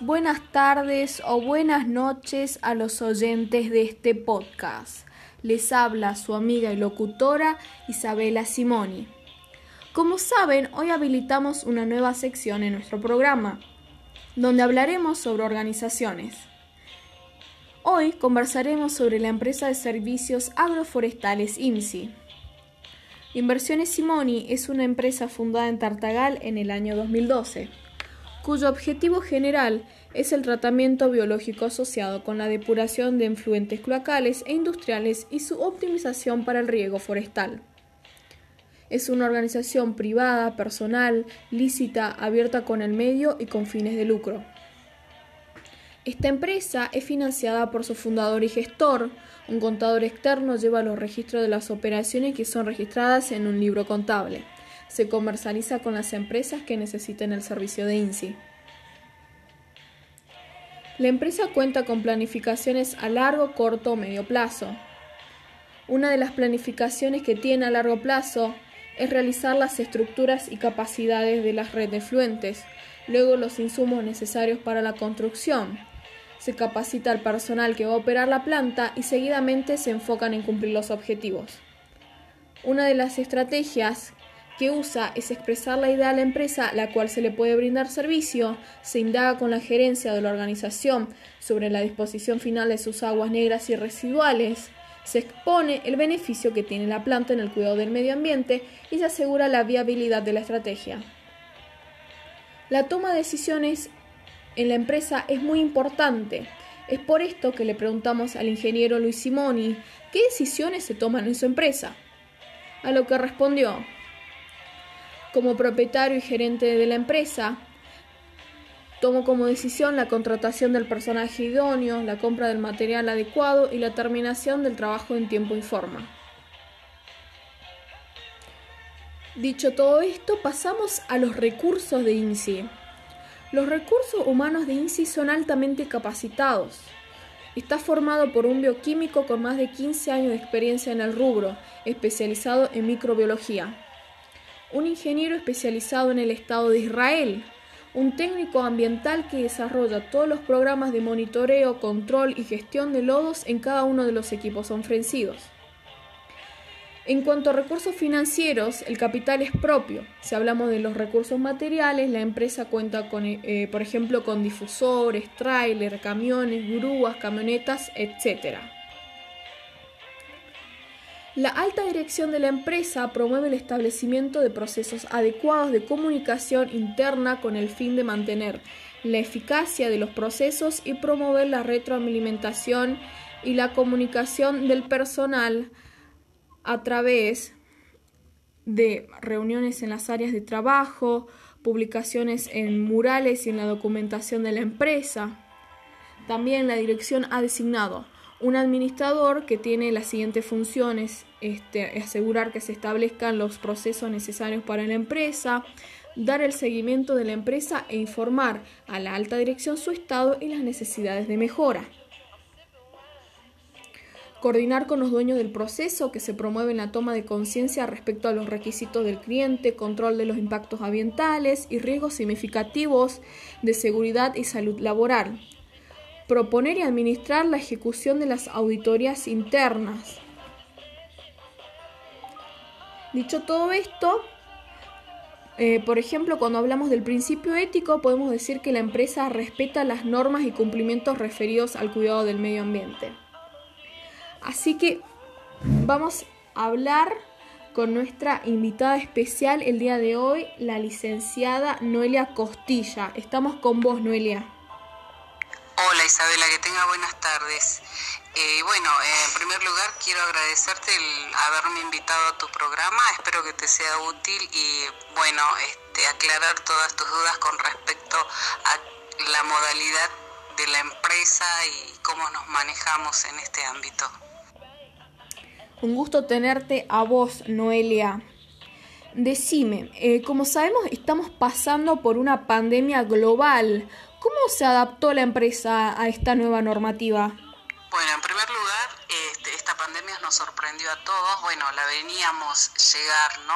buenas tardes o buenas noches a los oyentes de este podcast. Les habla su amiga y locutora Isabela Simoni. Como saben, hoy habilitamos una nueva sección en nuestro programa, donde hablaremos sobre organizaciones. Hoy conversaremos sobre la empresa de servicios agroforestales IMSI. Inversiones Simoni es una empresa fundada en Tartagal en el año 2012 cuyo objetivo general es el tratamiento biológico asociado con la depuración de influentes cloacales e industriales y su optimización para el riego forestal. Es una organización privada, personal, lícita, abierta con el medio y con fines de lucro. Esta empresa es financiada por su fundador y gestor. Un contador externo lleva los registros de las operaciones que son registradas en un libro contable se comercializa con las empresas que necesiten el servicio de INSI. La empresa cuenta con planificaciones a largo, corto o medio plazo. Una de las planificaciones que tiene a largo plazo es realizar las estructuras y capacidades de las redes de fluentes, luego los insumos necesarios para la construcción. Se capacita al personal que va a operar la planta y seguidamente se enfocan en cumplir los objetivos. Una de las estrategias que usa es expresar la idea a la empresa la cual se le puede brindar servicio, se indaga con la gerencia de la organización sobre la disposición final de sus aguas negras y residuales, se expone el beneficio que tiene la planta en el cuidado del medio ambiente y se asegura la viabilidad de la estrategia. La toma de decisiones en la empresa es muy importante. Es por esto que le preguntamos al ingeniero Luis Simoni qué decisiones se toman en su empresa. A lo que respondió, como propietario y gerente de la empresa, tomo como decisión la contratación del personaje idóneo, la compra del material adecuado y la terminación del trabajo en tiempo y forma. Dicho todo esto, pasamos a los recursos de INSI. Los recursos humanos de INSI son altamente capacitados. Está formado por un bioquímico con más de 15 años de experiencia en el rubro, especializado en microbiología un ingeniero especializado en el Estado de Israel, un técnico ambiental que desarrolla todos los programas de monitoreo, control y gestión de lodos en cada uno de los equipos ofrecidos. En cuanto a recursos financieros, el capital es propio. Si hablamos de los recursos materiales, la empresa cuenta con, eh, por ejemplo, con difusores, trailers, camiones, grúas, camionetas, etc. La alta dirección de la empresa promueve el establecimiento de procesos adecuados de comunicación interna con el fin de mantener la eficacia de los procesos y promover la retroalimentación y la comunicación del personal a través de reuniones en las áreas de trabajo, publicaciones en murales y en la documentación de la empresa. También la dirección ha designado un administrador que tiene las siguientes funciones, este, asegurar que se establezcan los procesos necesarios para la empresa, dar el seguimiento de la empresa e informar a la alta dirección su estado y las necesidades de mejora. Coordinar con los dueños del proceso que se promueve la toma de conciencia respecto a los requisitos del cliente, control de los impactos ambientales y riesgos significativos de seguridad y salud laboral, proponer y administrar la ejecución de las auditorías internas. Dicho todo esto, eh, por ejemplo, cuando hablamos del principio ético, podemos decir que la empresa respeta las normas y cumplimientos referidos al cuidado del medio ambiente. Así que vamos a hablar con nuestra invitada especial el día de hoy, la licenciada Noelia Costilla. Estamos con vos, Noelia. Hola Isabela, que tenga buenas tardes. Eh, bueno, en primer lugar quiero agradecerte el haberme invitado a tu programa, espero que te sea útil y bueno, este, aclarar todas tus dudas con respecto a la modalidad de la empresa y cómo nos manejamos en este ámbito. Un gusto tenerte a vos, Noelia. Decime, eh, como sabemos estamos pasando por una pandemia global. ¿Cómo se adaptó la empresa a esta nueva normativa? Bueno, en primer lugar, este, esta pandemia nos sorprendió a todos. Bueno, la veníamos llegar, ¿no?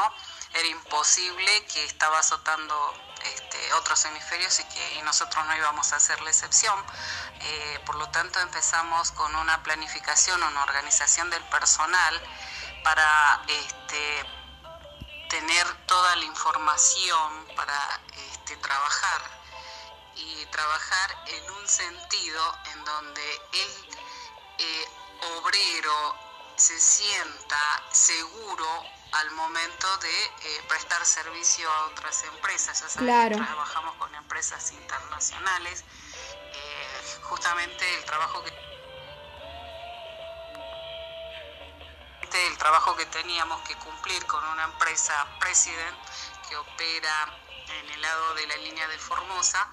Era imposible que estaba azotando este, otros hemisferios y que nosotros no íbamos a hacer la excepción. Eh, por lo tanto, empezamos con una planificación, una organización del personal para este, tener toda la información para este, trabajar y trabajar en un sentido en donde el eh, obrero se sienta seguro al momento de eh, prestar servicio a otras empresas. Ya claro. trabajamos con empresas internacionales. Eh, justamente el trabajo que el trabajo que teníamos que cumplir con una empresa President que opera en el lado de la línea de Formosa,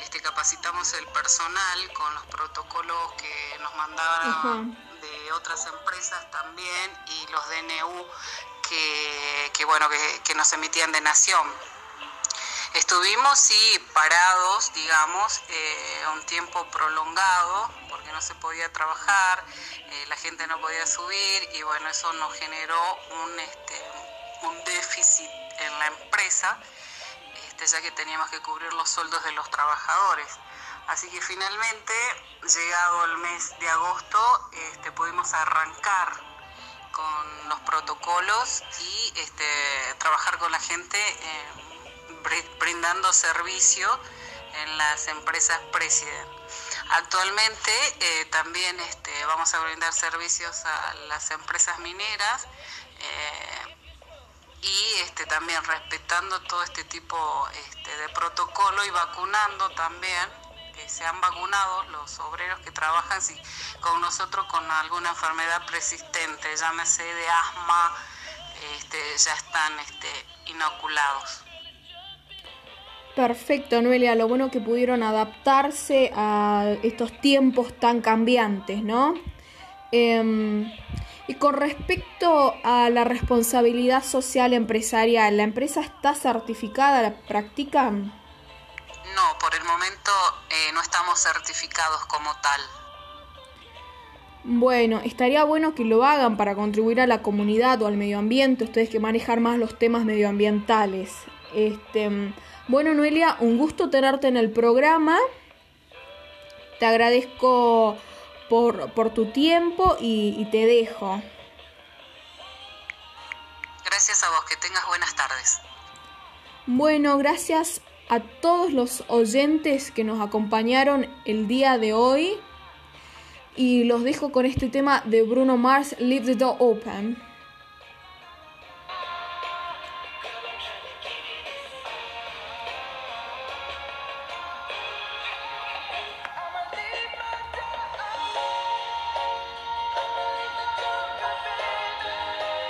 este, capacitamos el personal con los protocolos que nos mandaban de otras empresas también y los DNU que, bueno, que, nos emitían de Nación. Estuvimos, sí, parados, digamos, eh, un tiempo prolongado, no se podía trabajar, eh, la gente no podía subir y bueno, eso nos generó un, este, déficit en la empresa, este, ya que teníamos que cubrir los sueldos de los trabajadores. Así que finalmente, llegado el mes de agosto, este, pudimos arrancar con los protocolos y trabajar con la gente eh, brindando servicio en las empresas President. Actualmente eh, también este, vamos a brindar servicios a las empresas mineras eh, y este, también respetando todo este tipo este, de protocolo y vacunando también se han vacunado los obreros que trabajan con nosotros con alguna enfermedad persistente, llámese de asma, este, ya están este, inoculados. Perfecto, Noelia. Lo bueno que pudieron adaptarse a estos tiempos tan cambiantes, ¿no? Em, y con respecto a la responsabilidad social empresarial, ¿la empresa está certificada? ¿La practican? No, por el momento eh, no estamos certificados como tal. Bueno, estaría bueno que lo hagan para contribuir a la comunidad o al medio ambiente, ustedes que manejan más los temas medioambientales. Este, bueno, Noelia, un gusto tenerte en el programa. Te agradezco por, por tu tiempo y, y te dejo. Gracias a vos, que tengas buenas tardes. Bueno, gracias a todos los oyentes que nos acompañaron el día de hoy y los dejo con este tema de Bruno Mars, Leave the Door Open.